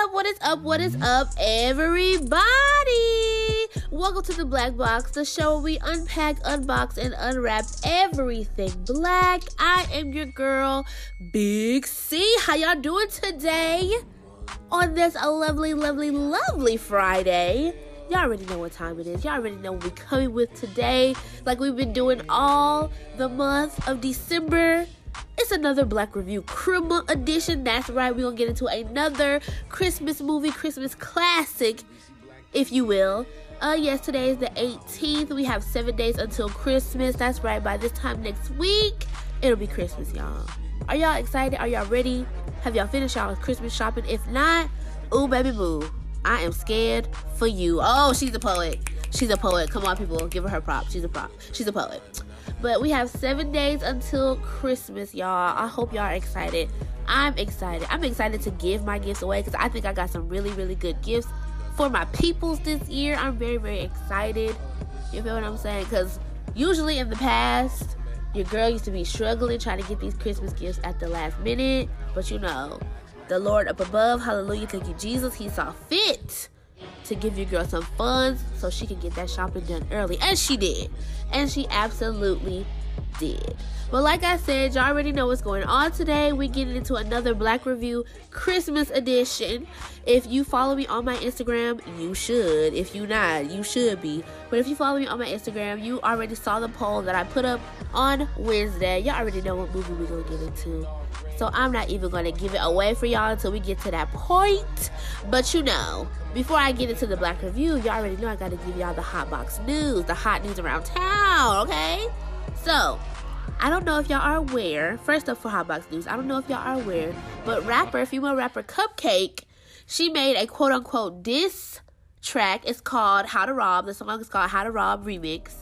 up? What is up? What is up, everybody? Welcome to the Black Box, the show where we unpack, unbox, and unwrap everything black. I am your girl, Big C. How y'all doing today? On this lovely, lovely, lovely Friday. Y'all already know what time it is. Y'all already know what we're coming with today. Like we've been doing all the month of December. It's another BlaQ Review Chrimuh Edition. That's right, we're gonna get into another Christmas movie, Christmas classic, if you will. Uh, yes, today is the 18th. We have seven days until Christmas. That's right, by this time next week, it'll be Christmas, y'all. Are y'all excited? Are y'all ready? Have y'all finished y'all Christmas shopping? If not, ooh, baby boo, I am scared for you. Oh, she's a poet. She's a poet. Come on, people, give her her prop. She's a prop. She's a poet. But we have seven days until Christmas, y'all. I hope y'all are excited. I'm excited. I'm excited to give my gifts away because I think I got some really, really good gifts for my peoples this year. I'm very, very excited. You feel what I'm saying? Because usually in the past, your girl used to be struggling trying to get these Christmas gifts at the last minute. But you know, the Lord up above, hallelujah, thank you, Jesus, He saw fit to give your girl some funds so she could get that shopping done early. And she did. And she absolutely did. But like I said, y'all already know what's going on today. We getting into another BlaQ Review Christmas edition. If you follow me on my Instagram, you should. If you not, you should be. But if you follow me on my Instagram, you already saw the poll that I put up on Wednesday. Y'all already know what movie we're gonna get into. So I'm not even gonna give it away for y'all until we get to that point. But you know, before I get into the BlaQ Review, y'all already know I gotta give y'all the hot box news, the hot news around town, okay? So, I don't know if y'all are aware. First up for Hotbox News, I don't know if y'all are aware, but rapper, female rapper Cupcakke, she made a quote unquote diss track. It's called How to Rob. The song is called How to Rob Remix.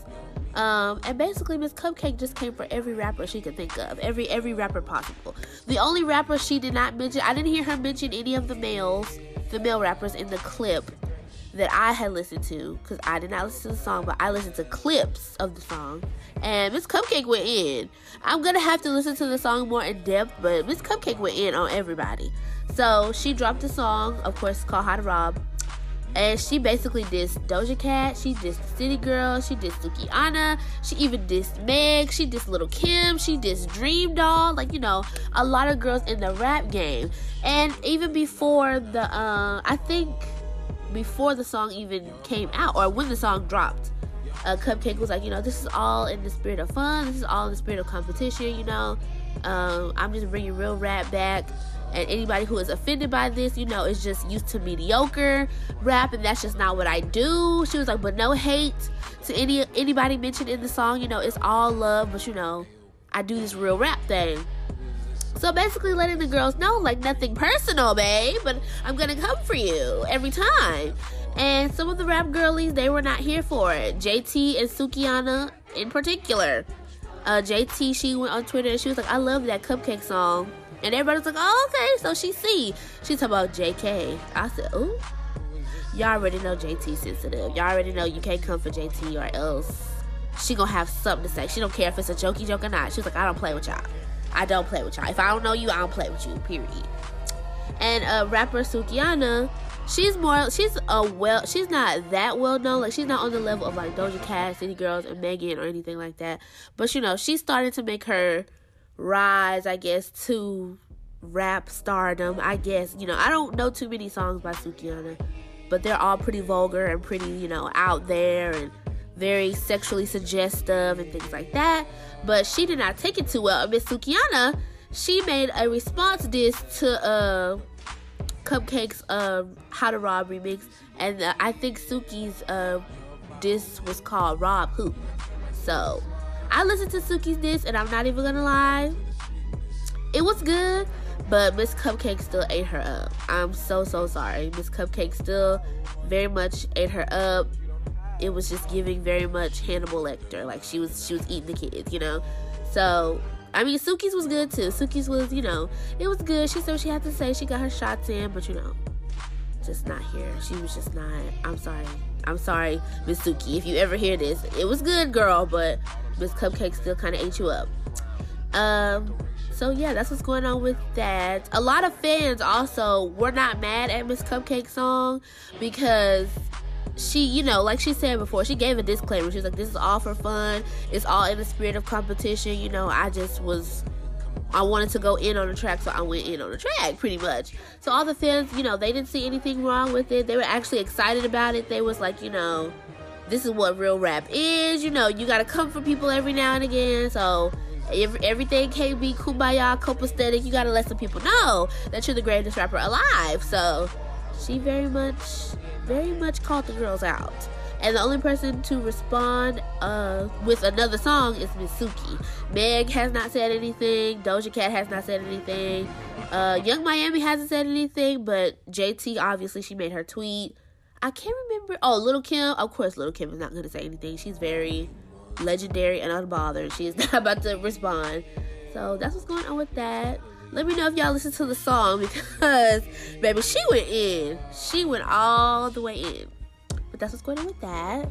Um, and basically Miss Cupcakke just came for every rapper she could think of. Every every rapper possible. The only rapper she did not mention, I didn't hear her mention any of the males, the male rappers in the clip that I had listened to because I did not listen to the song, but I listened to clips of the song. And Miss Cupcakke went in. I'm gonna have to listen to the song more in depth, but Miss Cupcakke went in on everybody. So she dropped a song, of course, called How to Rob. And she basically dissed Doja Cat, she dissed City Girl, she dissed Sukihana, she even dissed Meg, she dissed Lil' Kim, she dissed DreamDoll, like you know, a lot of girls in the rap game. And even before the uh I think before the song even came out or when the song dropped. Uh, Cupcakke was like, you know, this is all in the spirit of fun. This is all in the spirit of competition. You know, um, I'm just bringing real rap back. And anybody who is offended by this, you know, is just used to mediocre rap, and that's just not what I do. She was like, but no hate to any anybody mentioned in the song. You know, it's all love, but you know, I do this real rap thing. So basically, letting the girls know, like, nothing personal, babe, but I'm gonna come for you every time. And some of the rap girlies, they were not here for it. JT and Sukihana in particular. Uh, JT, she went on Twitter and she was like, I love that Cupcakke song. And everybody's like, oh, okay, so she see. She talking about JK. I said, ooh. Y'all already know JT sensitive. Y'all already know you can't come for JT or else she gonna have something to say. She don't care if it's a jokey joke or not. She's like, I don't play with y'all. I don't play with y'all. If I don't know you, I don't play with you. Period. And uh, rapper Sukihana, she's more. She's a well. She's not that well known. Like she's not on the level of like Doja Cat, City Girls, and Megan or anything like that. But you know, she's starting to make her rise. I guess to rap stardom. I guess you know. I don't know too many songs by Sukihana, but they're all pretty vulgar and pretty you know out there and very sexually suggestive and things like that. But she did not take it too well. Miss Sukihana, she made a response diss to uh, Cupcakke's uh, How to Rob remix, and uh, I think Suki's uh, diss was called Rob Who. So I listened to Suki's diss, and I'm not even gonna lie, it was good. But Miss Cupcakke still ate her up. I'm so so sorry. Miss Cupcakke still very much ate her up it was just giving very much Hannibal Lecter. Like she was she was eating the kids, you know. So I mean Suki's was good too. Suki's was, you know, it was good. She said what she had to say. She got her shots in, but you know, just not here. She was just not I'm sorry. I'm sorry, Miss Suki, if you ever hear this. It was good, girl, but Miss Cupcakke still kinda ate you up. Um so yeah, that's what's going on with that. A lot of fans also were not mad at Miss Cupcakke song because she, you know, like she said before, she gave a disclaimer. She was like, "This is all for fun. It's all in the spirit of competition." You know, I just was I wanted to go in on the track, so I went in on the track pretty much. So all the fans, you know, they didn't see anything wrong with it. They were actually excited about it. They was like, you know, this is what real rap is. You know, you gotta come for people every now and again. So everything can't be kumbaya, copacetic. You gotta let some people know that you're the greatest rapper alive. So she very much, very much called the girls out. And the only person to respond uh, with another song is Miss Suki. Meg has not said anything. Doja Cat has not said anything. Uh, Yung Miami hasn't said anything, but JT obviously she made her tweet. I can't remember. Oh, Lil' Kim. Of course, Lil' Kim is not going to say anything. She's very legendary and unbothered. She is not about to respond. So that's what's going on with that. Let me know if y'all listen to the song because, baby, she went in. She went all the way in. But that's what's going on with that.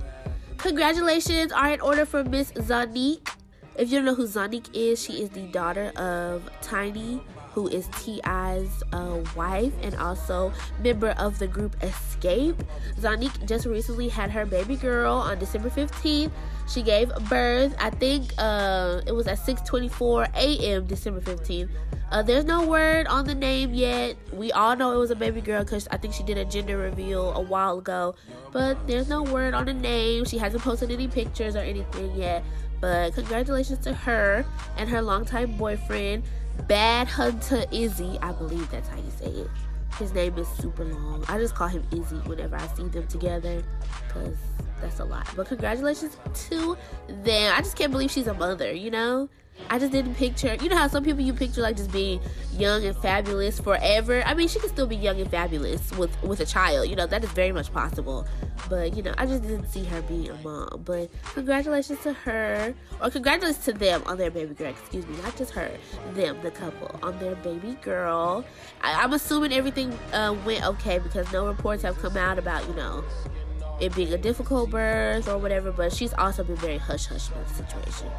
Congratulations are in order for Miss Zonnique. If you don't know who Zonnique is, she is the daughter of Tiny who is T.I.'s uh, wife and also member of the group Xscape. Zonnique just recently had her baby girl on December 15th. She gave birth, I think uh, it was at 6:24 a.m. December 15th. Uh, there's no word on the name yet. We all know it was a baby girl because I think she did a gender reveal a while ago. But there's no word on the name. She hasn't posted any pictures or anything yet. But congratulations to her and her longtime boyfriend. Bandhunta Izzy, I believe that's how you say it. His name is super long. I just call him Izzy whenever I see them together because that's a lot. But congratulations to them. I just can't believe she's a mother, you know? I just didn't picture. You know how some people you picture like just being young and fabulous forever. I mean, she could still be young and fabulous with with a child. You know that is very much possible. But you know, I just didn't see her being a mom. But congratulations to her, or congratulations to them on their baby girl. Excuse me, not just her, them, the couple, on their baby girl. I, am assuming everything uh, went okay because no reports have come out about you know it being a difficult birth or whatever. But she's also been very hush hush about the situation.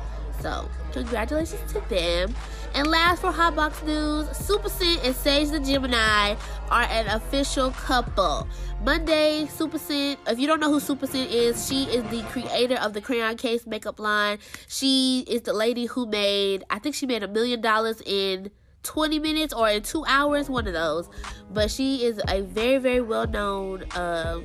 So, congratulations to them. And last for Hotbox News, Supa Cent and Sage the Gemini are an official couple. Monday, Supa Cent, if you don't know who Supa Cent is, she is the creator of the Crayon Case makeup line. She is the lady who made, I think she made a million dollars in 20 minutes or in two hours, one of those. But she is a very, very well known um,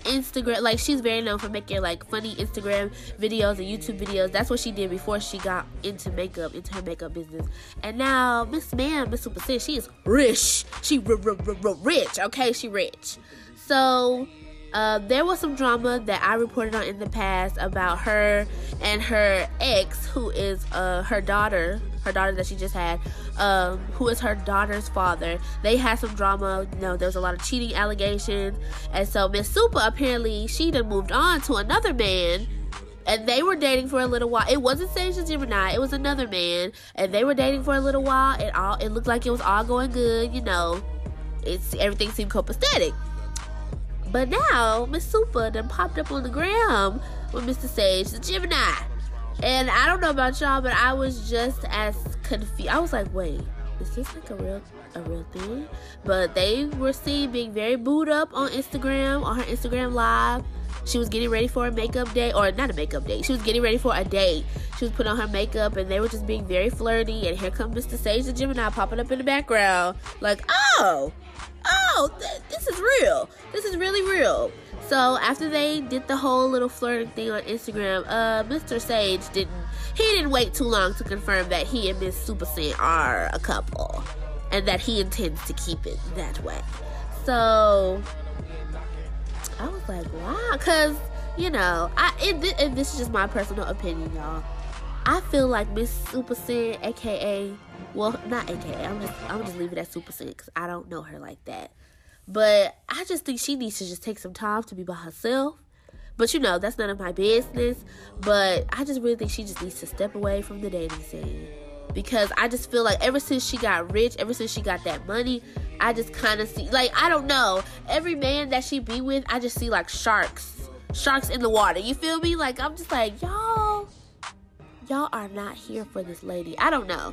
Instagram like she's very known for making like funny Instagram videos and YouTube videos. That's what she did before she got into makeup, into her makeup business. And now Miss Man, Miss Supa Cent, she is rich. She r- r- r- rich, okay? She rich. So uh, there was some drama that I reported on in the past about her and her ex, who is uh, her daughter, her daughter that she just had, um, who is her daughter's father. They had some drama. You know, there was a lot of cheating allegations, and so Miss Supa apparently she then moved on to another man. And they were dating for a little while. It wasn't the Gemini. It was another man, and they were dating for a little while. It all it looked like it was all going good. You know, it's everything seemed copacetic. But now Miss Supa done popped up on the gram with Mr. Sage the Gemini. And I don't know about y'all, but I was just as confused. I was like, wait, is this like a real a real thing? But they were seen being very booed up on Instagram, on her Instagram live. She was getting ready for a makeup day, or not a makeup day. She was getting ready for a date. She was putting on her makeup, and they were just being very flirty. And here comes Mr. Sage the Gemini popping up in the background, like, ah! Oh, oh, th- this is real. This is really real. So after they did the whole little flirting thing on Instagram, uh, Mr. Sage didn't he didn't wait too long to confirm that he and Miss Supa Cent are a couple, and that he intends to keep it that way. So I was like, wow, because you know, I it, and this is just my personal opinion, y'all. I feel like Miss Supa Cent, aka well, not AKA. I'm just I'm just leave it at Supa Cent because I don't know her like that. But I just think she needs to just take some time to be by herself. But you know, that's none of my business. But I just really think she just needs to step away from the dating scene. Because I just feel like ever since she got rich, ever since she got that money, I just kind of see, like, I don't know. Every man that she be with, I just see like sharks. Sharks in the water. You feel me? Like, I'm just like, y'all, y'all are not here for this lady. I don't know.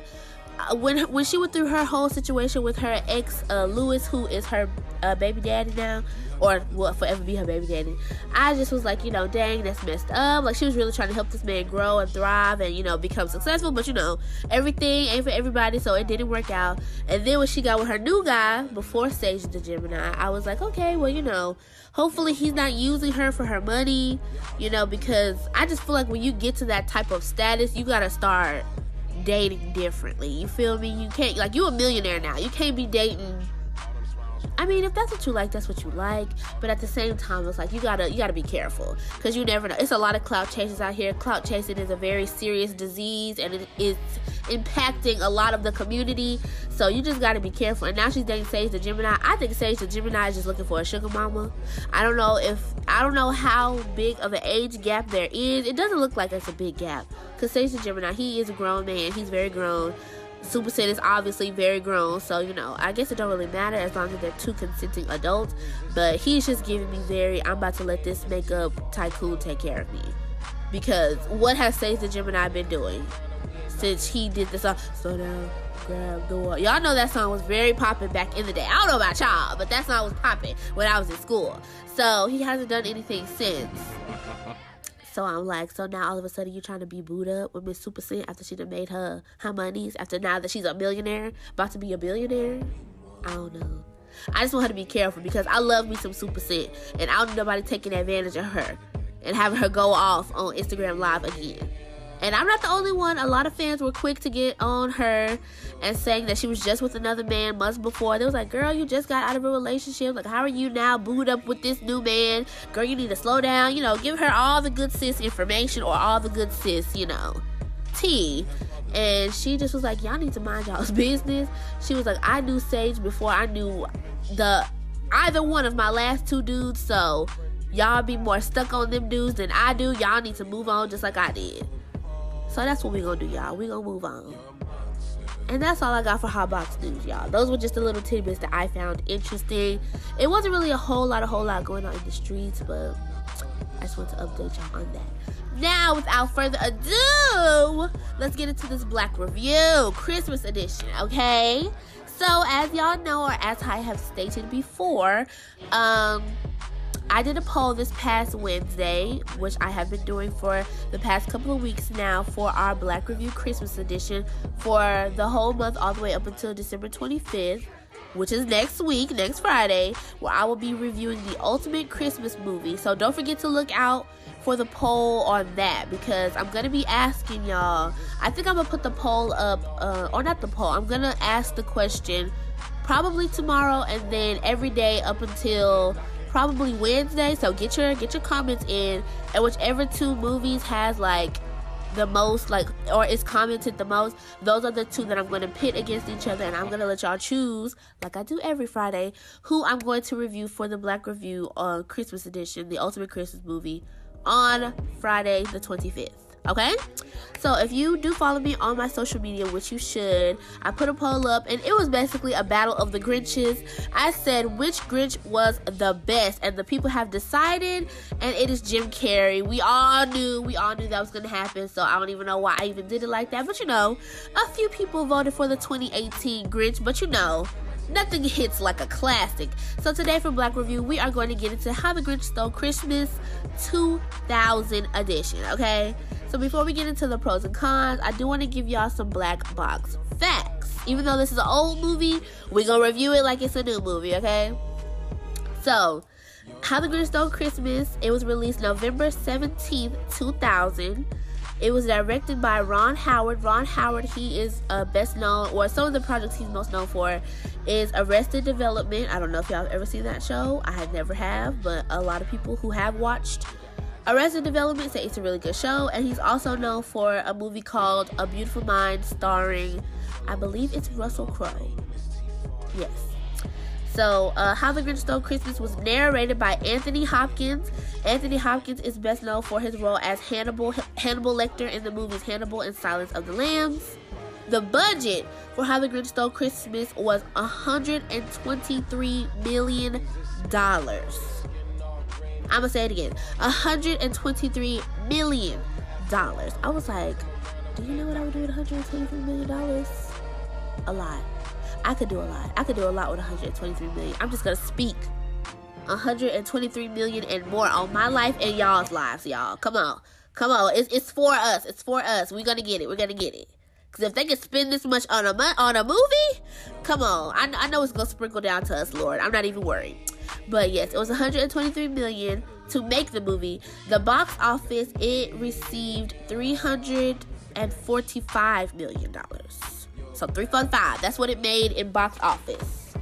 Uh, when when she went through her whole situation with her ex uh, Lewis, who is her uh, baby daddy now, or will forever be her baby daddy. I just was like, you know, dang, that's messed up. Like she was really trying to help this man grow and thrive and you know become successful, but you know, everything ain't for everybody, so it didn't work out. And then when she got with her new guy before Sage the Gemini, I was like, okay, well, you know, hopefully he's not using her for her money, you know, because I just feel like when you get to that type of status, you gotta start dating differently. You feel me? You can't like you a millionaire now. You can't be dating I mean, if that's what you like, that's what you like. But at the same time, it's like you gotta you gotta be careful because you never know. It's a lot of clout chasers out here. Clout chasing is a very serious disease, and it is impacting a lot of the community. So you just gotta be careful. And now she's dating Sage the Gemini. I think Sage the Gemini is just looking for a sugar mama. I don't know if I don't know how big of an age gap there is. It doesn't look like it's a big gap because Sage the Gemini, he is a grown man. He's very grown. Supa Cent is obviously very grown, so you know, I guess it don't really matter as long as they're two consenting adults. But he's just giving me very, I'm about to let this makeup tycoon take care of me. Because what has Sage the Gemini been doing since he did the song Slow Down, Grab the Wall? Y'all know that song was very popping back in the day. I don't know about y'all, but that song was popping when I was in school. So he hasn't done anything since. So I'm like, so now all of a sudden you're trying to be booed up with Miss Supa Cent after she done made her her monies after now that she's a millionaire, about to be a billionaire. I don't know. I just want her to be careful because I love me some Supa Cent and I don't need nobody taking advantage of her and having her go off on Instagram Live again. And I'm not the only one. A lot of fans were quick to get on her and saying that she was just with another man months before. They was like, girl, you just got out of a relationship. Like, how are you now booed up with this new man? Girl, you need to slow down. You know, give her all the good sis information or all the good sis, you know, tea. And she just was like, y'all need to mind y'all's business. She was like, I knew Sage before I knew the either one of my last two dudes. So y'all be more stuck on them dudes than I do. Y'all need to move on just like I did. So that's what we gonna do, y'all. We gonna move on. And that's all I got for Hot Box News, y'all. Those were just the little tidbits that I found interesting. It wasn't really a whole lot, a whole lot going on in the streets, but I just want to update y'all on that. Now, without further ado, let's get into this BlaQ Review Christmas edition, okay? So, as y'all know, or as I have stated before, um, I did a poll this past Wednesday, which I have been doing for the past couple of weeks now for our BlaQ Review Christmas edition for the whole month, all the way up until December 25th, which is next week, next Friday, where I will be reviewing the ultimate Christmas movie. So don't forget to look out for the poll on that because I'm gonna be asking y'all. I think I'm gonna put the poll up, uh, or not the poll, I'm gonna ask the question probably tomorrow and then every day up until probably Wednesday. So get your get your comments in, and whichever two movies has like the most like or is commented the most those are the two that i'm going to pit against each other and i'm going to let y'all choose like i do every friday who i'm going to review for the black review on christmas edition the ultimate christmas movie on friday the 25th okay so if you do follow me on my social media, which you should, I put a poll up and it was basically a battle of the Grinches. I said which Grinch was the best, and the people have decided, and it is Jim Carrey. We all knew, we all knew that was gonna happen, so I don't even know why I even did it like that. But you know, a few people voted for the 2018 Grinch, but you know, nothing hits like a classic. So today for BlaQ Review, we are going to get into How the Grinch Stole Christmas 2000 edition, okay? So before we get into the pros and cons, I do want to give y'all some black box facts. Even though this is an old movie, we're gonna review it like it's a new movie, okay? So, How the Grinch Stole Christmas, it was released November 17th, 2000. It was directed by Ron Howard. Ron Howard, he is uh, best known, or some of the projects he's most known for is Arrested Development. I don't know if y'all have ever seen that show. I have never have, but a lot of people who have watched Arrested Development say it's a really good show, and he's also known for a movie called A Beautiful Mind, starring, I believe it's Russell Crowe. Yes. So, uh, How the Grinch Stole Christmas was narrated by Anthony Hopkins. Anthony Hopkins is best known for his role as Hannibal Hannibal Lecter in the movies Hannibal and Silence of the Lambs. The budget for How the Grinch Stole Christmas was 123 million dollars. I'm gonna say it again 123 million dollars. I was like, do you know what I would do with 123 million dollars? a lot. I could do a lot. I could do a lot with 123 million. I'm just gonna speak 123 million and more on my life and y'all's lives, y'all. Come on. Come on. It's, it's for us. It's for us. We're gonna get it. We're gonna get it. Cause if they can spend this much on a on a movie, come on. I, I know it's gonna sprinkle down to us, Lord. I'm not even worried. But yes, it was 123 million to make the movie. The box office it received 345 million dollars. So 345. That's what it made in box office.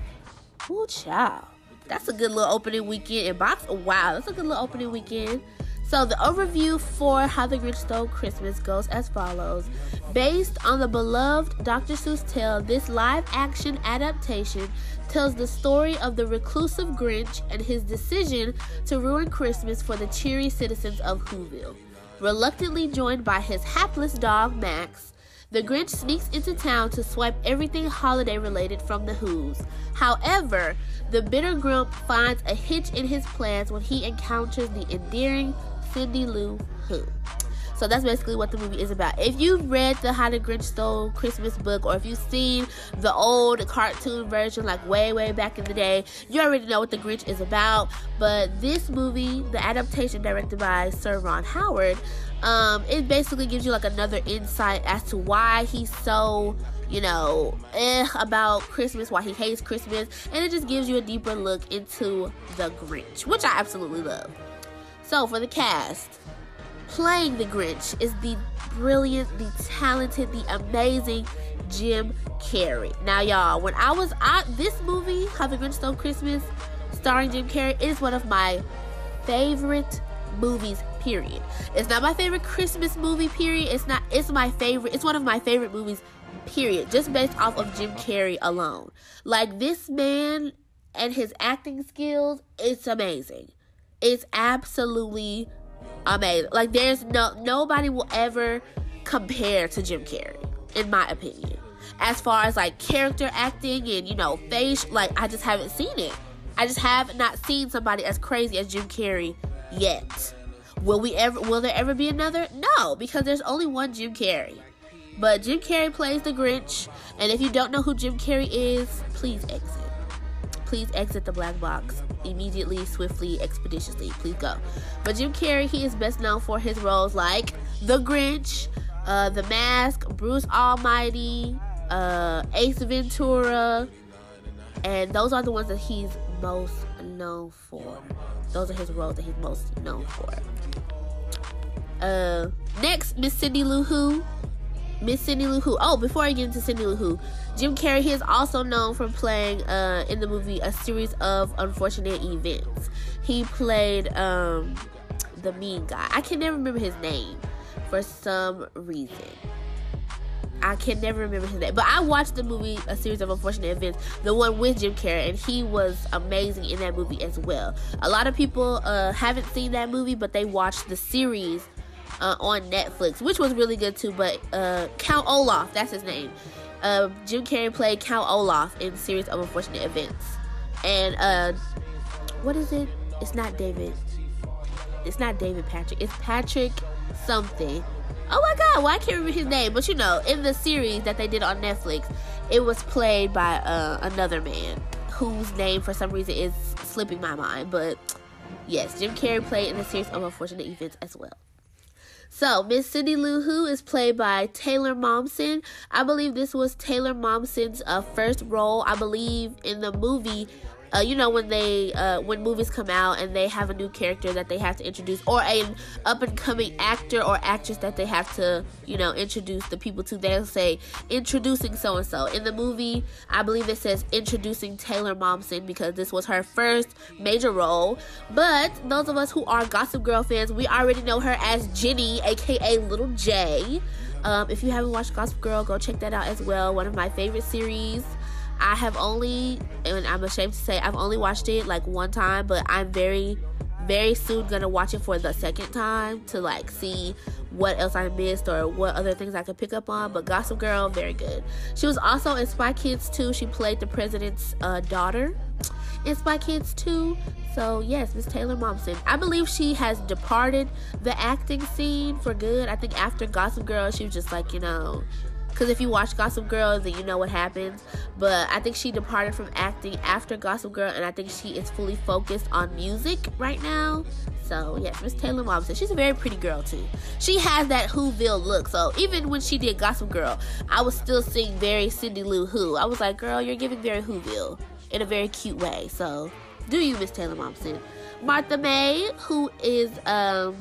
Ooh, child. That's a good little opening weekend in box. Wow, that's a good little opening weekend. So the overview for How the Grinch Stole Christmas goes as follows. Based on the beloved Dr. Seuss tale, this live-action adaptation tells the story of the reclusive Grinch and his decision to ruin Christmas for the cheery citizens of Whoville. Reluctantly joined by his hapless dog Max, the Grinch sneaks into town to swipe everything holiday related from the Who's. However, the bitter Grump finds a hitch in his plans when he encounters the endearing Cindy Lou Who. So that's basically what the movie is about. If you've read the How the Grinch Stole Christmas book, or if you've seen the old cartoon version, like way, way back in the day, you already know what the Grinch is about. But this movie, the adaptation directed by Sir Ron Howard, um, it basically gives you like another insight as to why he's so you know, eh, about Christmas, why he hates Christmas, and it just gives you a deeper look into the Grinch, which I absolutely love. So, for the cast, playing the Grinch is the brilliant, the talented, the amazing Jim Carrey. Now, y'all, when I was at this movie, How the Grinch Stole Christmas, starring Jim Carrey, is one of my favorite movies period. It's not my favorite christmas movie period. It's not it's my favorite it's one of my favorite movies period just based off of jim carrey alone. Like this man and his acting skills it's amazing. It's absolutely amazing. Like there's no nobody will ever compare to jim carrey in my opinion. As far as like character acting and you know face like i just haven't seen it. I just have not seen somebody as crazy as jim carrey yet. Will we ever will there ever be another? No because there's only one jim carrey. But Jim Carrey plays the Grinch, and if you don't know who Jim Carrey is, please exit. Please exit the black box immediately, swiftly, expeditiously. Please go. But Jim Carrey, he is best known for his roles like The Grinch, uh, The Mask, Bruce Almighty, uh, Ace Ventura, and those are the ones that he's most known for. Those are his roles that he's most known for. Uh, next, Miss Cindy Lou Who. Miss Cindy Lou Who. Oh, before I get into Cindy Lou Who, Jim Carrey he is also known for playing uh, in the movie a series of unfortunate events. He played um, the mean guy. I can never remember his name for some reason. I can never remember his name. But I watched the movie A Series of Unfortunate Events, the one with Jim Carrey, and he was amazing in that movie as well. A lot of people uh, haven't seen that movie, but they watched the series uh, on Netflix, which was really good too. But uh, Count Olaf, that's his name. Uh, Jim Carrey played Count Olaf in Series of Unfortunate Events. And uh, what is it? It's not David. It's not David Patrick. It's Patrick something. Oh my god, well I can't remember his name, but you know, in the series that they did on Netflix, it was played by uh, another man whose name for some reason is slipping my mind. But yes, Jim Carrey played in the series of unfortunate events as well. So, Miss Cindy Lou Who is played by Taylor Momsen. I believe this was Taylor Momsen's uh, first role. I believe in the movie uh, you know when they uh, when movies come out and they have a new character that they have to introduce or an up and coming actor or actress that they have to you know introduce the people to they'll say introducing so and so in the movie i believe it says introducing taylor momsen because this was her first major role. But those of us who are gossip girl fans we already know her as jenny aka little j. Um, if you haven't watched gossip girl go check that out as well. One of my favorite series I have only, and I'm ashamed to say, I've only watched it like one time, but I'm very, very soon gonna watch it for the second time to like see what else I missed or what other things I could pick up on. But Gossip Girl, very good. She was also in Spy Kids 2. She played the president's uh, daughter in Spy Kids 2. So, yes, Miss Taylor Momsen. I believe she has departed the acting scene for good. I think after Gossip Girl, she was just like, you know, Because if you watch Gossip Girl, then you know what happens. But I think she departed from acting after Gossip Girl, and I think she is fully focused on music right now. So yes, Miss Taylor Momsen, she's a very pretty girl too. She has that Whoville look. So even when she did Gossip Girl, I was still seeing very Cindy Lou Who. I was like, girl, you're giving very Whoville in a very cute way. So do you, Miss Taylor Momsen? Martha May, who is um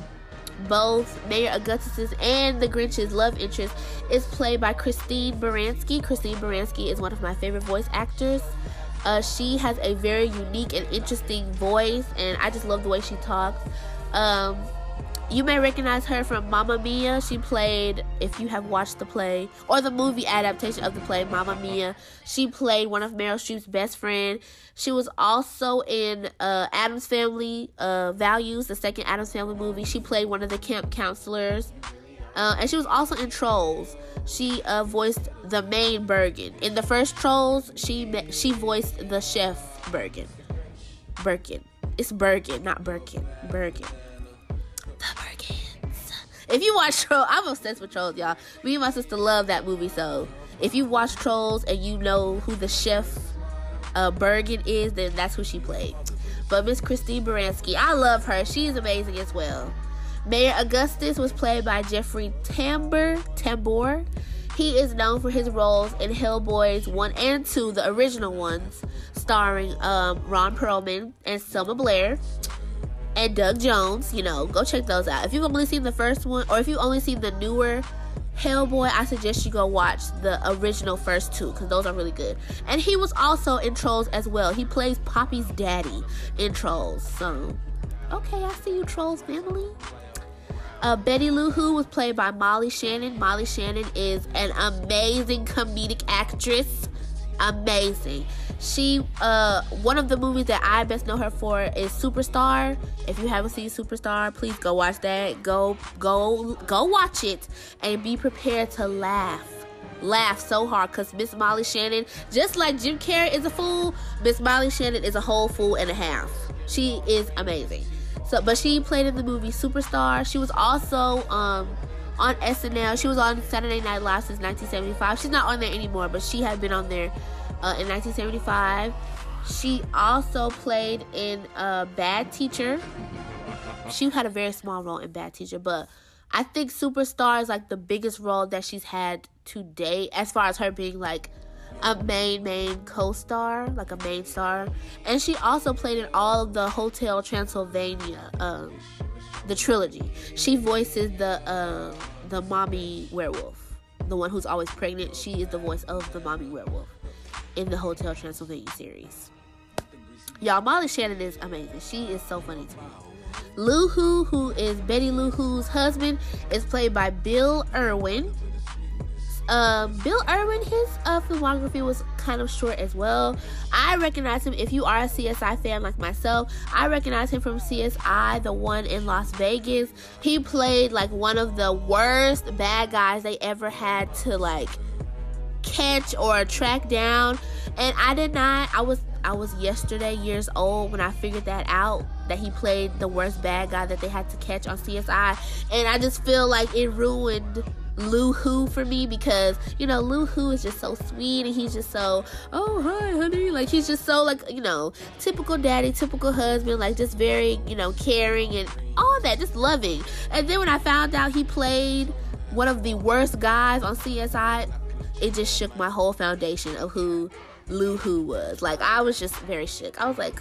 both Mayor Augustus's and the Grinch's love interest, is played by Christine Baranski. Christine Baranski is one of my favorite voice actors. Uh, she has a very unique and interesting voice, and I just love the way she talks. Um, you may recognize her from Mamma Mia. She played, if you have watched the play or the movie adaptation of the play Mamma Mia, she played one of Meryl Streep's best friend. She was also in uh, Addams Family uh, Values, the second Addams Family movie. She played one of the camp counselors. Uh, and she was also in Trolls. She uh, voiced the main Bergen. In the first Trolls, she she voiced the chef Bergen. Bergen. It's Bergen, not Birkin. Bergen. If you watch Trolls, I'm obsessed with Trolls, y'all. Me and my sister love that movie. So if you watch Trolls and you know who the chef uh, Bergen is, then that's who she played. But Miss Christine Baranski, I love her. She is amazing as well. Mayor Augustus was played by Jeffrey Tambor. Tambor. He is known for his roles in Hellboys 1 and 2, the original ones, starring um, Ron Perlman and Selma Blair and Doug Jones. You know, go check those out. If you've only seen the first one, or if you've only seen the newer Hellboy, I suggest you go watch the original first two because those are really good. And he was also in Trolls as well. He plays Poppy's daddy in Trolls. So, okay, I see you, Trolls family. Uh, Betty Lou Who was played by Molly Shannon. Molly Shannon is an amazing comedic actress. Amazing. She, uh, one of the movies that I best know her for is Superstar. If you haven't seen Superstar, please go watch that. Go, go, go watch it and be prepared to laugh laugh so hard because Miss Molly Shannon, just like Jim Carrey is a fool, Miss Molly Shannon is a whole fool and a half. She is amazing. So, but she played in the movie Superstar. She was also um, on SNL. She was on Saturday Night Live since 1975. She's not on there anymore, but she had been on there uh, in 1975. She also played in uh, Bad Teacher. She had a very small role in Bad Teacher, but I think Superstar is like the biggest role that she's had to date as far as her being like a main main co-star, like a main star, and she also played in all of the Hotel Transylvania, um, the trilogy. She voices the uh, the mommy werewolf, the one who's always pregnant. She is the voice of the mommy werewolf in the Hotel Transylvania series. Y'all, Molly Shannon is amazing. She is so funny to me. Lou Who, who is Betty Lou Who's husband, is played by Bill Irwin. Uh, Bill Irwin, his uh, filmography was kind of short as well. I recognize him if you are a CSI fan like myself. I recognize him from CSI, the one in Las Vegas. He played like one of the worst bad guys they ever had to like catch or track down. And I did not. I was I was yesterday years old when I figured that out that he played the worst bad guy that they had to catch on CSI, and I just feel like it ruined Lou Who for me because you know Lou Who is just so sweet and he's just so oh hi honey like he's just so like you know typical daddy typical husband like just very you know caring and all that just loving and then when I found out he played one of the worst guys on CSI it just shook my whole foundation of who Lou Who was like I was just very shook I was like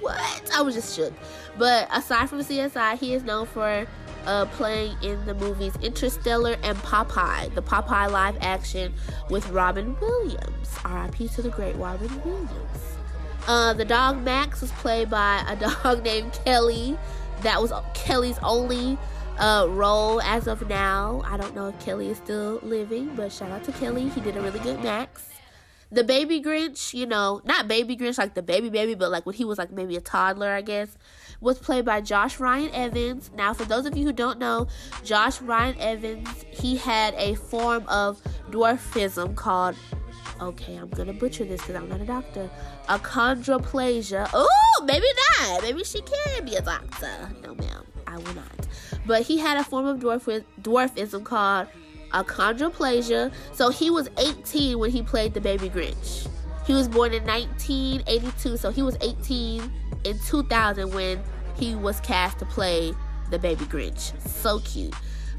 what I was just shook but aside from CSI he is known for uh, playing in the movies Interstellar and Popeye, the Popeye live action with Robin Williams. R.I.P. to the great Robin Williams. Uh, the dog Max was played by a dog named Kelly. That was Kelly's only uh, role as of now. I don't know if Kelly is still living, but shout out to Kelly. He did a really good Max. The baby Grinch, you know, not baby Grinch like the baby baby, but like when he was like maybe a toddler, I guess was played by Josh Ryan Evans. Now, for those of you who don't know, Josh Ryan Evans, he had a form of dwarfism called, okay, I'm gonna butcher this because I'm not a doctor, achondroplasia. Oh, maybe not. Maybe she can be a doctor. No, ma'am, I will not. But he had a form of dwarf- dwarfism called achondroplasia. So he was 18 when he played the baby Grinch. He was born in 1982, so he was 18 in 2000 when he was cast to play the baby Grinch. So cute.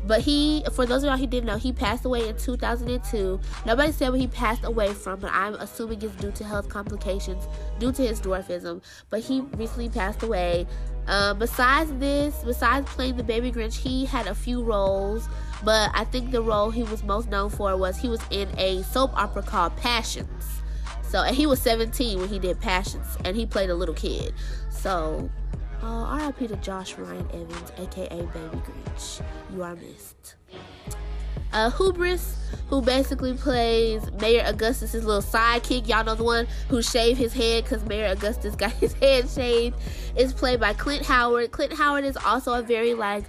But he, for those of y'all who didn't know, he passed away in 2002. Nobody said what he passed away from, but I'm assuming it's due to health complications due to his dwarfism. But he recently passed away. Uh, besides this, besides playing the baby Grinch, he had a few roles. But I think the role he was most known for was he was in a soap opera called Passions. So, and he was 17 when he did Passions, and he played a little kid. So, uh, RIP to Josh Ryan Evans, aka Baby Grinch. You are missed. Uh, Whobris, who basically plays Mayor Augustus's little sidekick. Y'all know the one who shaved his head because Mayor Augustus got his head shaved. Is played by Clint Howard. Clint Howard is also a very like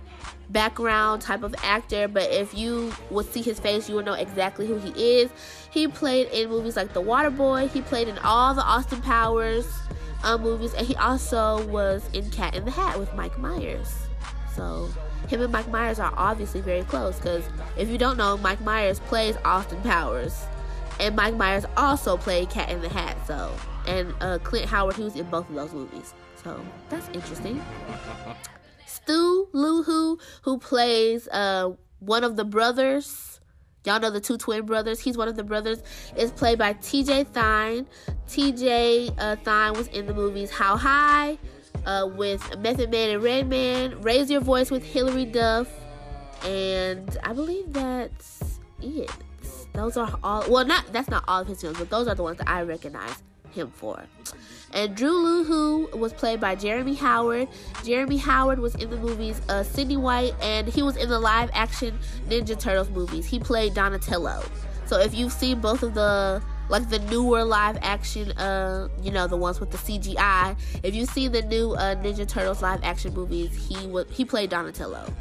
background type of actor, but if you would see his face, you would know exactly who he is. He played in movies like The Water Boy. He played in all the Austin Powers um, movies, and he also was in Cat in the Hat with Mike Myers. So him and Mike Myers are obviously very close because if you don't know, Mike Myers plays Austin Powers, and Mike Myers also played Cat in the Hat. So and uh, Clint Howard, he was in both of those movies. So that's interesting. Stu Luhu, who plays uh, one of the brothers Y'all know the two twin brothers. He's one of the brothers. Is played by T.J. Thyne. T.J. Uh, Thyne was in the movies How High uh, with Method Man and Redman. Raise Your Voice with Hilary Duff, and I believe that's it. Those are all. Well, not that's not all of his films, but those are the ones that I recognize him for. And Drew Lou Who was played by Jeremy Howard. Jeremy Howard was in the movies uh, Sydney White, and he was in the live action Ninja Turtles movies. He played Donatello. So if you've seen both of the like the newer live action, uh, you know, the ones with the CGI. If you see the new uh, Ninja Turtles live action movies, he was he played Donatello.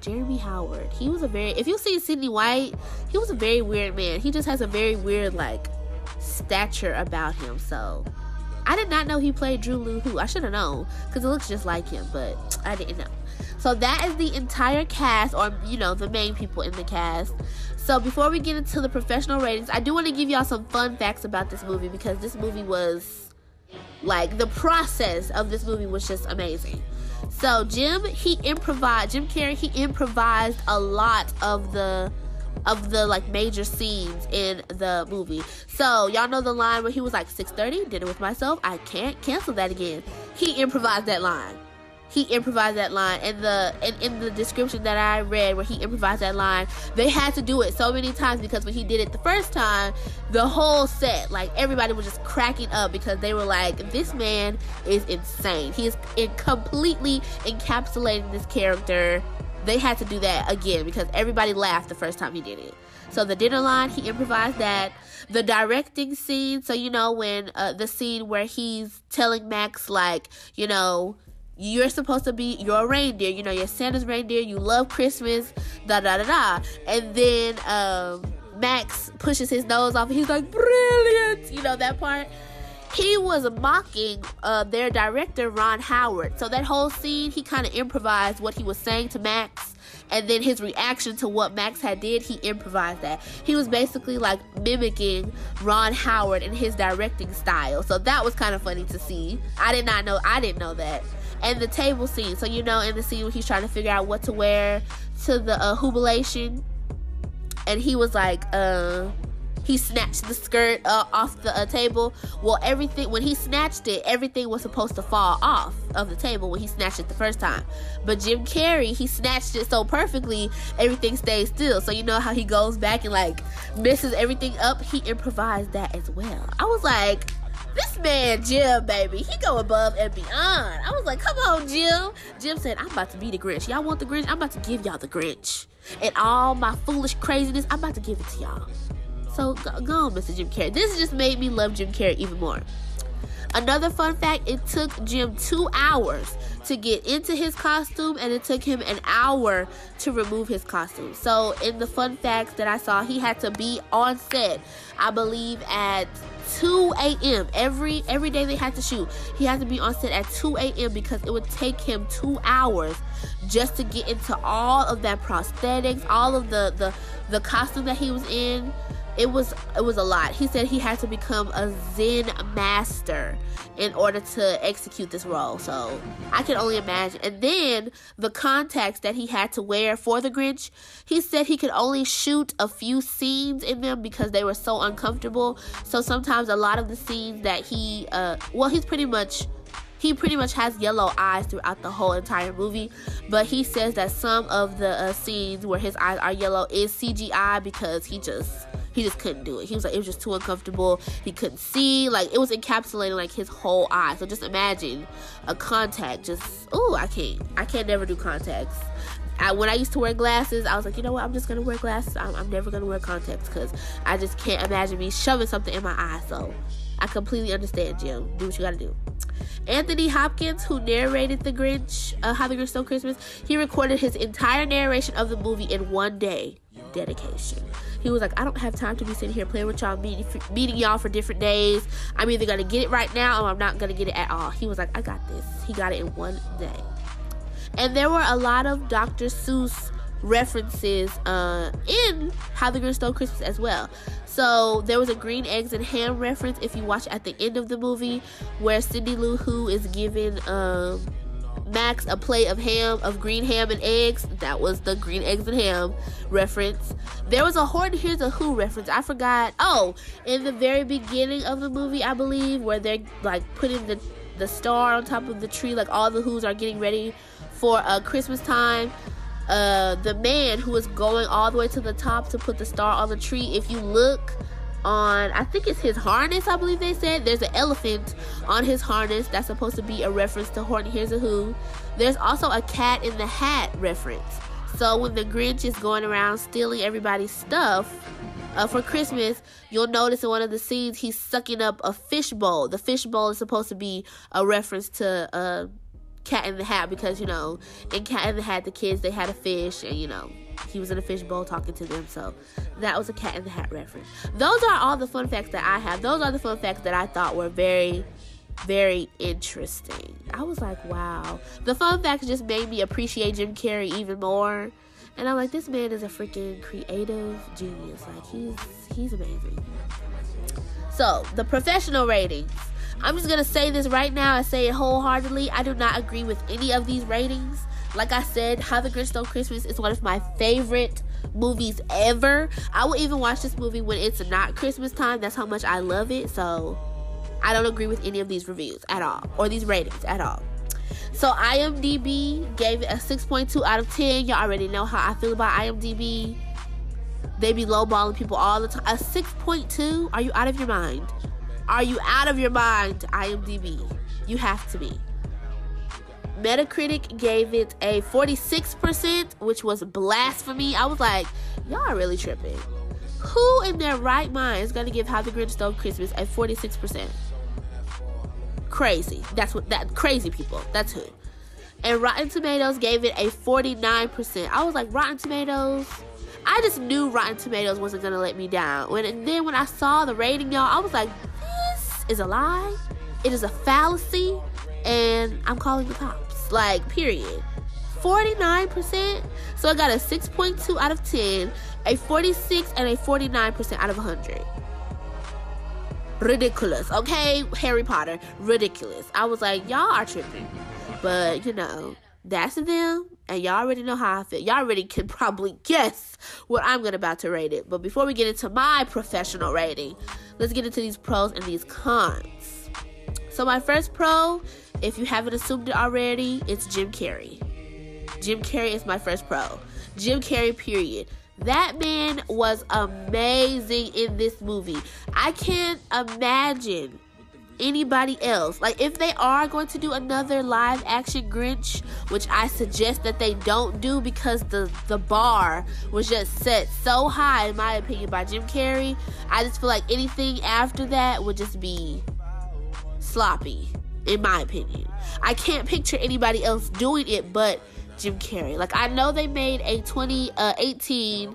Jeremy Howard. He was a very if you see Sydney White, he was a very weird man. He just has a very weird like stature about him. So I did not know he played Drew Lou Who. I should have known because it looks just like him, but I didn't know. So that is the entire cast, or you know, the main people in the cast. So before we get into the professional ratings, I do want to give y'all some fun facts about this movie because this movie was like the process of this movie was just amazing. So Jim, he improvised. Jim Carrey, he improvised a lot of the of the like major scenes in the movie. So y'all know the line where he was like 6:30, did it with myself. I can't cancel that again. He improvised that line. He improvised that line, and the and in the description that I read where he improvised that line, they had to do it so many times because when he did it the first time, the whole set, like everybody was just cracking up because they were like, "This man is insane. He is in completely encapsulating this character they had to do that again because everybody laughed the first time he did it. So the dinner line, he improvised that. The directing scene, so you know when uh, the scene where he's telling Max like, you know, you're supposed to be your reindeer, you know, you're Santa's reindeer, you love Christmas, da da da da. And then um, Max pushes his nose off he's like, brilliant, you know, that part he was mocking uh, their director Ron Howard. So that whole scene, he kind of improvised what he was saying to Max, and then his reaction to what Max had did, he improvised that. He was basically like mimicking Ron Howard in his directing style. So that was kind of funny to see. I did not know. I didn't know that. And the table scene. So you know, in the scene where he's trying to figure out what to wear to the uh, jubilation, and he was like, uh he snatched the skirt uh, off the uh, table. Well, everything when he snatched it, everything was supposed to fall off of the table when he snatched it the first time. But Jim Carrey, he snatched it so perfectly, everything stayed still. So you know how he goes back and like messes everything up. He improvised that as well. I was like, this man Jim, baby, he go above and beyond. I was like, come on, Jim. Jim said, I'm about to be the Grinch. Y'all want the Grinch? I'm about to give y'all the Grinch. And all my foolish craziness, I'm about to give it to y'all. So go, go on, Mr. Jim Carrey. This just made me love Jim Carrey even more. Another fun fact it took Jim two hours to get into his costume, and it took him an hour to remove his costume. So, in the fun facts that I saw, he had to be on set, I believe, at 2 a.m. every every day they had to shoot. He had to be on set at 2 a.m. because it would take him two hours just to get into all of that prosthetics, all of the the the costume that he was in it was it was a lot. He said he had to become a Zen master in order to execute this role. So I can only imagine. And then the contacts that he had to wear for the Grinch, he said he could only shoot a few scenes in them because they were so uncomfortable. So sometimes a lot of the scenes that he uh well he's pretty much he pretty much has yellow eyes throughout the whole entire movie but he says that some of the uh, scenes where his eyes are yellow is cgi because he just he just couldn't do it. He was like, it was just too uncomfortable. He couldn't see. Like, it was encapsulating, like, his whole eye. So just imagine a contact just, oh, I can't. I can't never do contacts. I, when I used to wear glasses, I was like, you know what? I'm just gonna wear glasses. I'm, I'm never gonna wear contacts because I just can't imagine me shoving something in my eye. So I completely understand, Jim. Do what you gotta do. Anthony Hopkins, who narrated The Grinch, uh, How the Grinch Stole Christmas, he recorded his entire narration of the movie in one day. Dedication. He was like, I don't have time to be sitting here playing with y'all, meeting, meeting y'all for different days. I'm either gonna get it right now or I'm not gonna get it at all. He was like, I got this. He got it in one day. And there were a lot of Dr. Seuss references uh, in How the Grinch Stole Christmas as well. So there was a green eggs and ham reference if you watch at the end of the movie where Cindy Lou Who is giving um, Max a plate of ham, of green ham and eggs. That was the green eggs and ham reference. There was a Horton Hears a Who reference. I forgot. Oh, in the very beginning of the movie, I believe, where they're like putting the the star on top of the tree, like all the Who's are getting ready for uh, Christmas time uh, the man who is going all the way to the top to put the star on the tree. If you look on, I think it's his harness, I believe they said, there's an elephant on his harness. That's supposed to be a reference to Horton Hears a Who. There's also a cat in the hat reference. So when the Grinch is going around stealing everybody's stuff uh, for Christmas, you'll notice in one of the scenes he's sucking up a fish bowl. The fish bowl is supposed to be a reference to uh, Cat in the Hat because you know in Cat in the Hat the kids they had a fish and you know he was in a fish bowl talking to them so that was a Cat in the Hat reference. Those are all the fun facts that I have. Those are the fun facts that I thought were very very interesting. I was like, wow. The fun facts just made me appreciate Jim Carrey even more. And I'm like, this man is a freaking creative genius. Like he's he's amazing. So the professional ratings. I'm just gonna say this right now. I say it wholeheartedly. I do not agree with any of these ratings. Like I said, How the Grinch Stole Christmas is one of my favorite movies ever. I will even watch this movie when it's not Christmas time. That's how much I love it. So I don't agree with any of these reviews at all or these ratings at all. So IMDb gave it a 6.2 out of 10. Y'all already know how I feel about IMDb. They be lowballing people all the time. A 6.2? Are you out of your mind? Are you out of your mind, IMDb? You have to be. Metacritic gave it a 46%, which was blasphemy. I was like, y'all are really tripping. Who in their right mind is gonna give How the Grinch Stole Christmas a 46%? Crazy. That's what that crazy people. That's who. And Rotten Tomatoes gave it a 49%. I was like, Rotten Tomatoes. I just knew Rotten Tomatoes wasn't gonna let me down. When and then when I saw the rating, y'all, I was like, is a lie, it is a fallacy, and I'm calling the cops. Like, period. 49%. So I got a 6.2 out of 10, a 46, and a 49% out of 100. Ridiculous, okay? Harry Potter, ridiculous. I was like, y'all are tripping. But, you know, that's them, and y'all already know how I feel. Y'all already can probably guess what I'm gonna about to rate it. But before we get into my professional rating, let's get into these pros and these cons. So my first pro, if you haven't assumed it already, it's Jim Carrey. Jim Carrey is my first pro. Jim Carrey, period. That man was amazing in this movie. I can't imagine anybody else. Like if they are going to do another live action Grinch, which I suggest that they don't do because the the bar was just set so high in my opinion by Jim Carrey. I just feel like anything after that would just be sloppy, in my opinion. I can't picture anybody else doing it but Jim Carrey. Like I know they made a 2018 uh,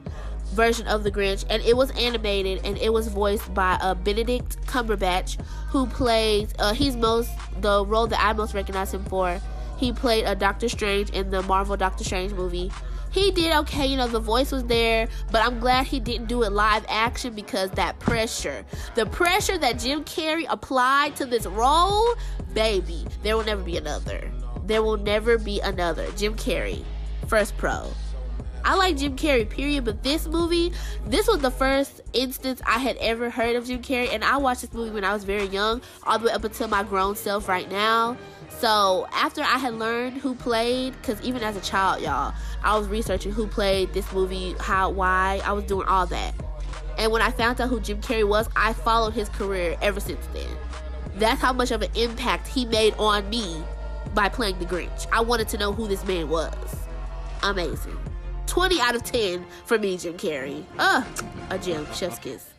version of the Grinch, and it was animated, and it was voiced by uh, Benedict Cumberbatch, who plays. Uh, he's most the role that I most recognize him for. He played a Doctor Strange in the Marvel Doctor Strange movie. He did okay, you know, the voice was there, but I'm glad he didn't do it live action because that pressure, the pressure that Jim Carrey applied to this role, baby, there will never be another. There will never be another. Jim Carrey, first pro. I like Jim Carrey, period. But this movie, this was the first instance I had ever heard of Jim Carrey, and I watched this movie when I was very young, all the way up until my grown self right now. So after I had learned who played, because even as a child, y'all, I was researching who played this movie, how, why, I was doing all that. And when I found out who Jim Carrey was, I followed his career ever since then. That's how much of an impact he made on me by playing the Grinch. I wanted to know who this man was. Amazing. 20 out of 10 for me, Jim Carrey. Ugh, a gem, chef's kiss.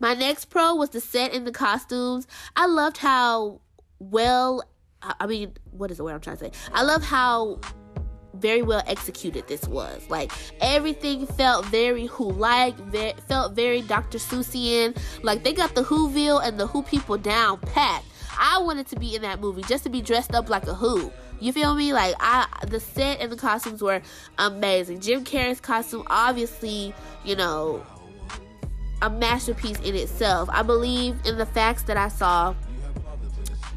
My next pro was the set and the costumes. I loved how well, I mean, what is the word I'm trying to say? I love how very well executed this was. Like everything felt very Who like, felt very Dr. Seussian. Like they got the Whoville and the Who people down pat. I wanted to be in that movie just to be dressed up like a Who. You feel me? Like I the set and the costumes were amazing. Jim Carrey's costume obviously, you know, a masterpiece in itself. I believe in the facts that I saw.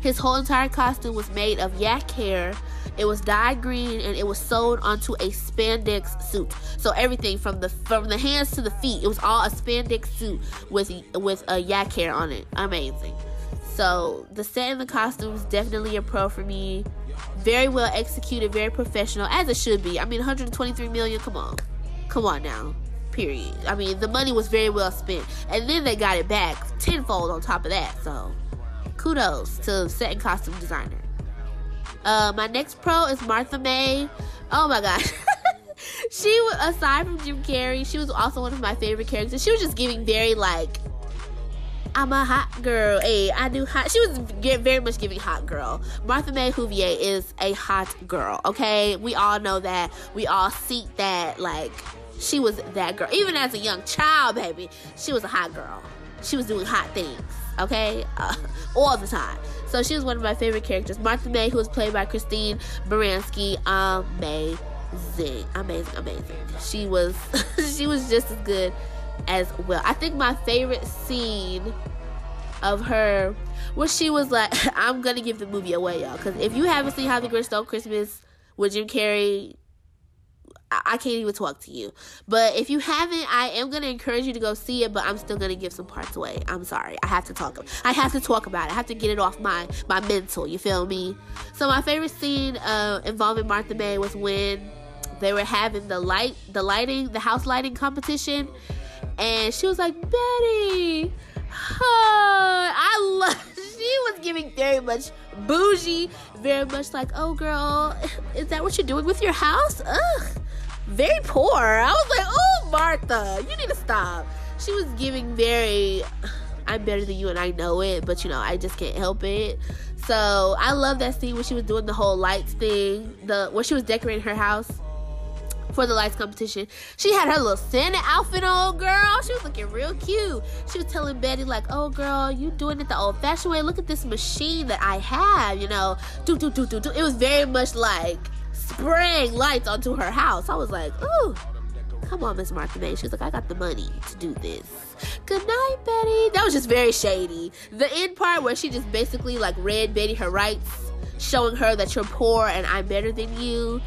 His whole entire costume was made of yak hair. It was dyed green and it was sewed onto a spandex suit. So everything from the from the hands to the feet, it was all a spandex suit with with a yak hair on it. Amazing. So the set and the costumes definitely a pro for me very well executed, very professional, as it should be. I mean, 123 million. Come on, come on now. Period. I mean, the money was very well spent, and then they got it back tenfold on top of that. So, kudos to set and costume designer. Uh, my next pro is Martha May. Oh my gosh. she aside from Jim Carrey, she was also one of my favorite characters. She was just giving very like I'm a hot girl. Hey, I do hot. She was very much giving hot girl. Martha May Whovier is a hot girl. Okay, we all know that. We all see that. Like she was that girl. Even as a young child, baby, she was a hot girl. She was doing hot things. Okay, uh, all the time. So she was one of my favorite characters. Martha May, who was played by Christine Baranski. Amazing, amazing, amazing. She was, she was just as good as well. I think my favorite scene of her where she was like, I'm gonna give the movie away, y'all. Because if you haven't seen How the Grinch Stole Christmas with Jim Carrey, I can't even talk to you. But if you haven't, I am gonna encourage you to go see it. But I'm still gonna give some parts away. I'm sorry. I have to talk. I have to talk about it. I have to get it off my my mental. You feel me? So my favorite scene uh, involving Martha May was when they were having the light, the lighting, the house lighting competition, and she was like, Betty, huh, I love. She was giving very much bougie, very much like, oh girl, is that what you're doing with your house? Ugh, very poor. I was like, oh Martha, you need to stop. She was giving very. I'm better than you and I know it, but you know, I just can't help it. So I love that scene when she was doing the whole lights thing, the when she was decorating her house for the lights competition. She had her little Santa outfit on, girl. She was looking real cute. She was telling Betty, like, oh, girl, you doing it the old fashioned way. Look at this machine that I have, you know. Do, do, do, do, do. It was very much like spraying lights onto her house. I was like, ooh. Come on, Miss Martha May. She was like, I got the money to do this. Good night, Betty. That was just very shady. The end part where she just basically like read Betty her rights, showing her that you're poor and I'm better than you.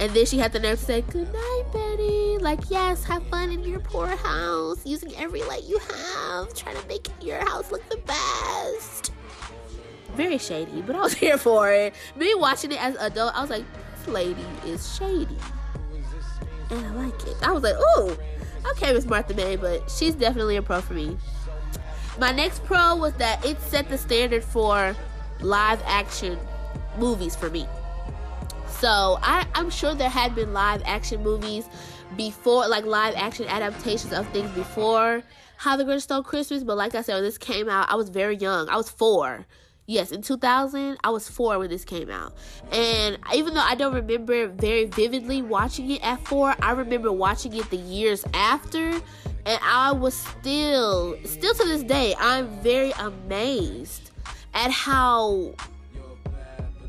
And then she had the nerve to say, Good night, Betty. Like, yes, have fun in your poor house, using every light you have, trying to make your house look the best. Very shady, but I was here for it. Me watching it as an adult, I was like, This lady is shady. And I like it. I was like, Ooh, okay, Miss Martha May, but she's definitely a pro for me. My next pro was that it set the standard for live action movies for me. So I, I'm sure there had been live action movies before, like live action adaptations of things before How the Grinch Stole Christmas. But like I said, when this came out, I was very young. I was four. Yes, in 2000, I was four when this came out. And even though I don't remember very vividly watching it at four, I remember watching it the years after. And I was still, still to this day, I'm very amazed at how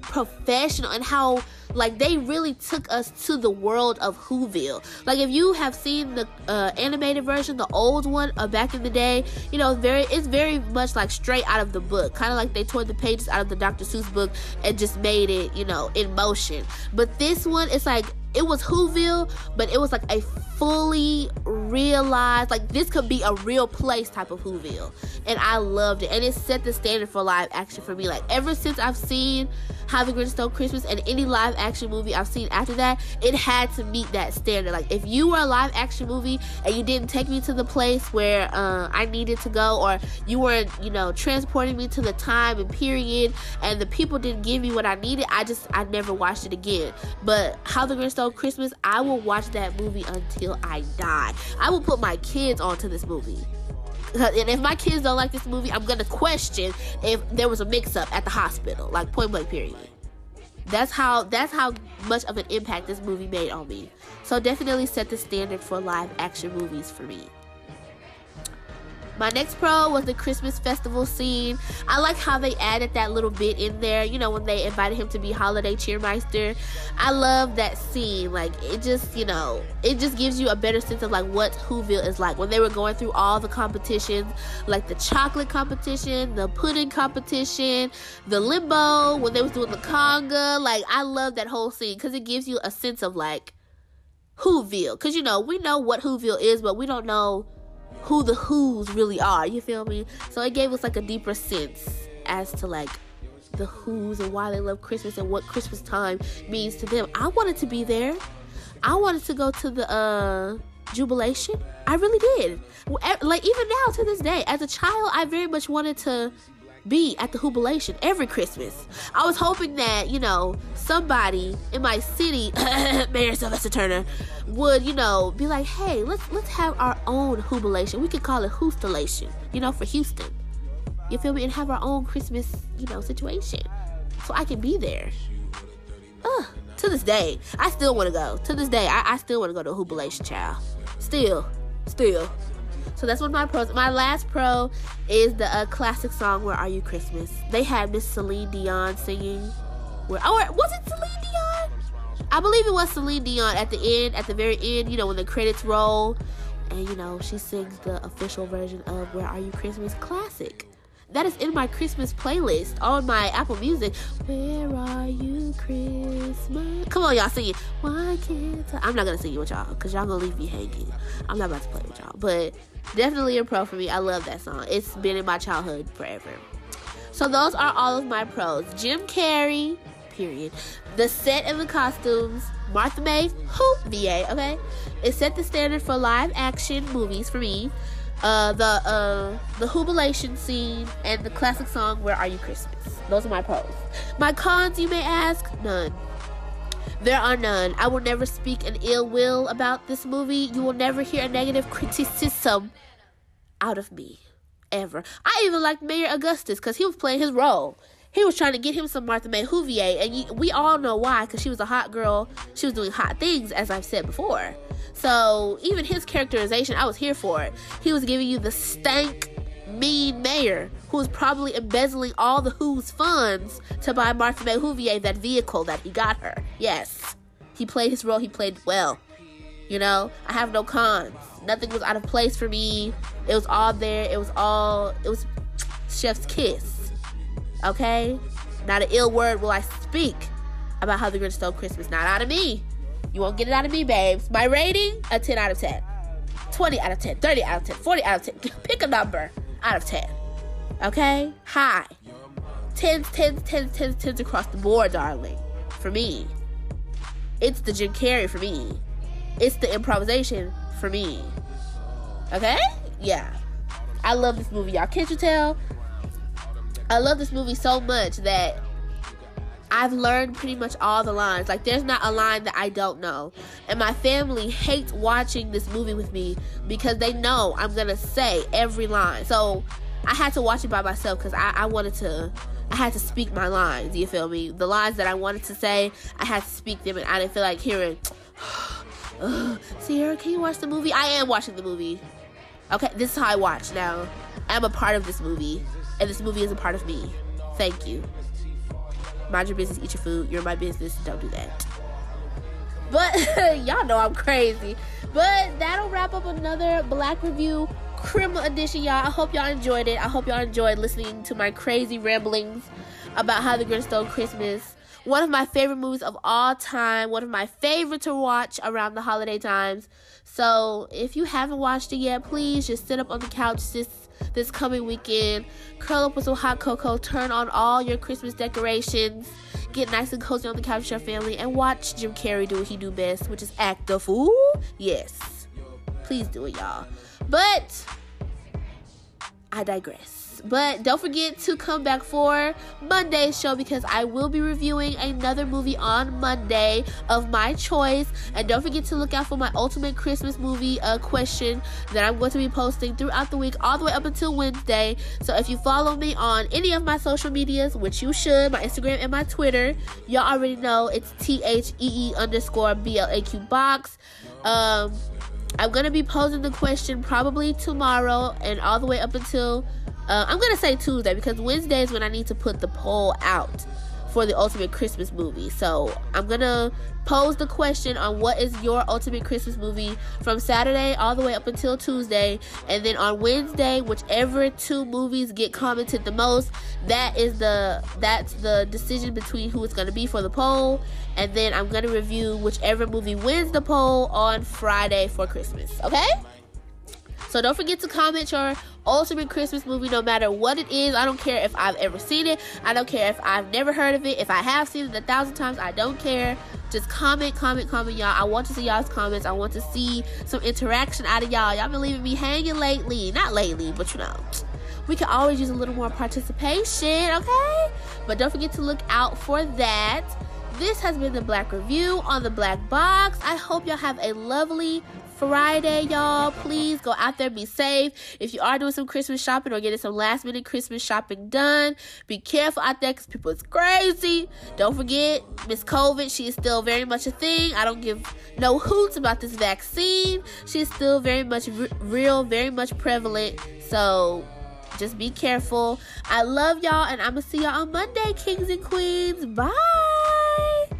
professional and how like they really took us to the world of Whoville. Like if you have seen the uh, animated version, the old one uh, back in the day, you know, very it's very much like straight out of the book, kind of like they tore the pages out of the Dr. Seuss book and just made it, you know, in motion. But this one, it's like it was Whoville, but it was like a fully realized, like this could be a real place type of Whoville. And I loved it. And it set the standard for live action for me. Like ever since I've seen How the Grinch Stole Christmas and any live action movie I've seen after that, it had to meet that standard. Like if you were a live action movie and you didn't take me to the place where uh, I needed to go, or you weren't, you know, transporting me to the time and period, and the people didn't give me what I needed, I just I never watched it again. But How the Grinch Stole Christmas, I will watch that movie until I die. I will put my kids onto this movie. And if my kids don't like this movie, I'm gonna question if there was a mix-up at the hospital, like point blank period. That's how that's how much of an impact this movie made on me. So definitely set the standard for live action movies for me. My next pro was the Christmas festival scene. I like how they added that little bit in there, you know, when they invited him to be holiday cheermeister. I love that scene. Like, it just, you know, it just gives you a better sense of like what Whoville is like. When they were going through all the competitions, like the chocolate competition, the pudding competition, the limbo, when they was doing the conga. Like, I love that whole scene because it gives you a sense of like Whoville. Because, you know, we know what Whoville is, but we don't know who the who's really are. You feel me? So it gave us like a deeper sense as to like the who's and why they love Christmas and what Christmas time means to them. I wanted to be there. I wanted to go to the uh jubilation. I really did. Like even now to this day, as a child, I very much wanted to be at the jubilation every Christmas. I was hoping that, you know, somebody in my city, Mayor Sylvester Turner, would, you know, be like, hey, let's let's have our own jubilation. We could call it Houstonlation, you know, for Houston. You feel me? And have our own Christmas, you know, situation. So I can be there. Ugh, to this day, I still want to go. To this day, I, I still want to go to a jubilation, child. Still, still. So that's one of my pros. My last pro is the uh, classic song "Where Are You Christmas." They had Miss Celine Dion singing. Where oh was it Celine Dion? I believe it was Celine Dion at the end, at the very end. You know when the credits roll, and you know she sings the official version of "Where Are You Christmas" classic. That is in my Christmas playlist on my Apple Music. Where are you, Christmas? Come on, y'all, sing it. Why can't I? I'm not gonna sing it with y'all because y'all gonna leave me hanging. I'm not about to play with y'all, but definitely a pro for me. I love that song. It's been in my childhood forever. So those are all of my pros. Jim Carrey, period. The set and the costumes. Martha May, who VA, okay? It set the standard for live action movies for me. Uh, the uh, the jubilation scene and the classic song "Where Are You Christmas." Those are my pros. My cons, you may ask, none. There are none. I will never speak an ill will about this movie. You will never hear a negative criticism out of me. Ever. I even liked Mayor Augustus because he was playing his role. He was trying to get him some Martha May Whovier, and we all know why because she was a hot girl. She was doing hot things, as I've said before. So even his characterization, I was here for it. He was giving you the stank mean mayor who was probably embezzling all the Who's funds to buy Martha May Whovier that vehicle that he got her. Yes, he played his role. He played well. You know, I have no cons. Nothing was out of place for me. It was all there. It was all. It was chef's kiss. Okay, not an ill word will I speak about how the Grinch stole Christmas. Not out of me. You won't get it out of me, babes. My rating: a 10 out of 10. 20 out of 10, 30 out of 10, 40 out of 10. Pick a number out of 10. Okay? High. 10s, 10s, 10s, 10s, 10s across the board, darling. For me. It's the Jim Carrey for me. It's the improvisation for me. Okay? Yeah. I love this movie, y'all. Can't you tell? I love this movie so much that I've learned pretty much all the lines. Like, there's not a line that I don't know. And my family hates watching this movie with me because they know I'm going to say every line. So I had to watch it by myself because I, I wanted to I had to speak my lines. You feel me? The lines that I wanted to say, I had to speak them, and I didn't feel like hearing. Sierra, can you watch the movie? I am watching the movie. Okay, this is how I watch now. I'm a part of this movie, and this movie is a part of me. Thank you. Mind your business, eat your food. You're my business. Don't do that. But y'all know I'm crazy. But that'll wrap up another BlaQ Review Chrimuh Edition, y'all. I hope y'all enjoyed it. I hope y'all enjoyed listening to my crazy ramblings about how the Grinch stole Christmas. One of my favorite movies of all time. One of my favorite to watch around the holiday times. So if you haven't watched it yet, please just sit up on the couch this this coming weekend. Curl up with some hot cocoa. Turn on all your Christmas decorations. Get nice and cozy on the couch with your family and watch Jim Carrey do what he do best, which is act the fool. Yes, please do it, y'all. But I digress. But don't forget to come back for Monday's show because I will be reviewing another movie on Monday of my choice. And don't forget to look out for my ultimate Christmas movie uh, question that I'm going to be posting throughout the week, all the way up until Wednesday. So if you follow me on any of my social medias, which you should, my Instagram and my Twitter, y'all already know it's T H E E underscore B L A Q box. Um, I'm gonna be posing the question probably tomorrow and all the way up until uh, I'm gonna say Tuesday because Wednesday is when I need to put the poll out for the ultimate Christmas movie. So I'm gonna pose the question on what is your ultimate Christmas movie from Saturday all the way up until Tuesday, and then on Wednesday, whichever two movies get commented the most, that is the that's the decision between who it's gonna be for the poll, and then I'm gonna review whichever movie wins the poll on Friday for Christmas. Okay. So don't forget to comment your ultimate Christmas movie, no matter what it is. I don't care if I've ever seen it. I don't care if I've never heard of it. If I have seen it a thousand times, I don't care. Just comment, comment, comment, y'all. I want to see y'all's comments. I want to see some interaction out of y'all. Y'all been leaving me hanging lately. Not lately, but you know. We can always use a little more participation, okay? But don't forget to look out for that. This has been the BlaQ Review on the BlaQ Box. I hope y'all have a lovely Friday, y'all. Please go out there, be safe. If you are doing some Christmas shopping or getting some last minute Christmas shopping done, be careful out there because people is crazy. Don't forget, Miss COVID, she is still very much a thing. I don't give no hoots about this vaccine. She's still very much r- real, very much prevalent. So just be careful. I love y'all, and I'm gonna see y'all on Monday, kings and queens. Bye.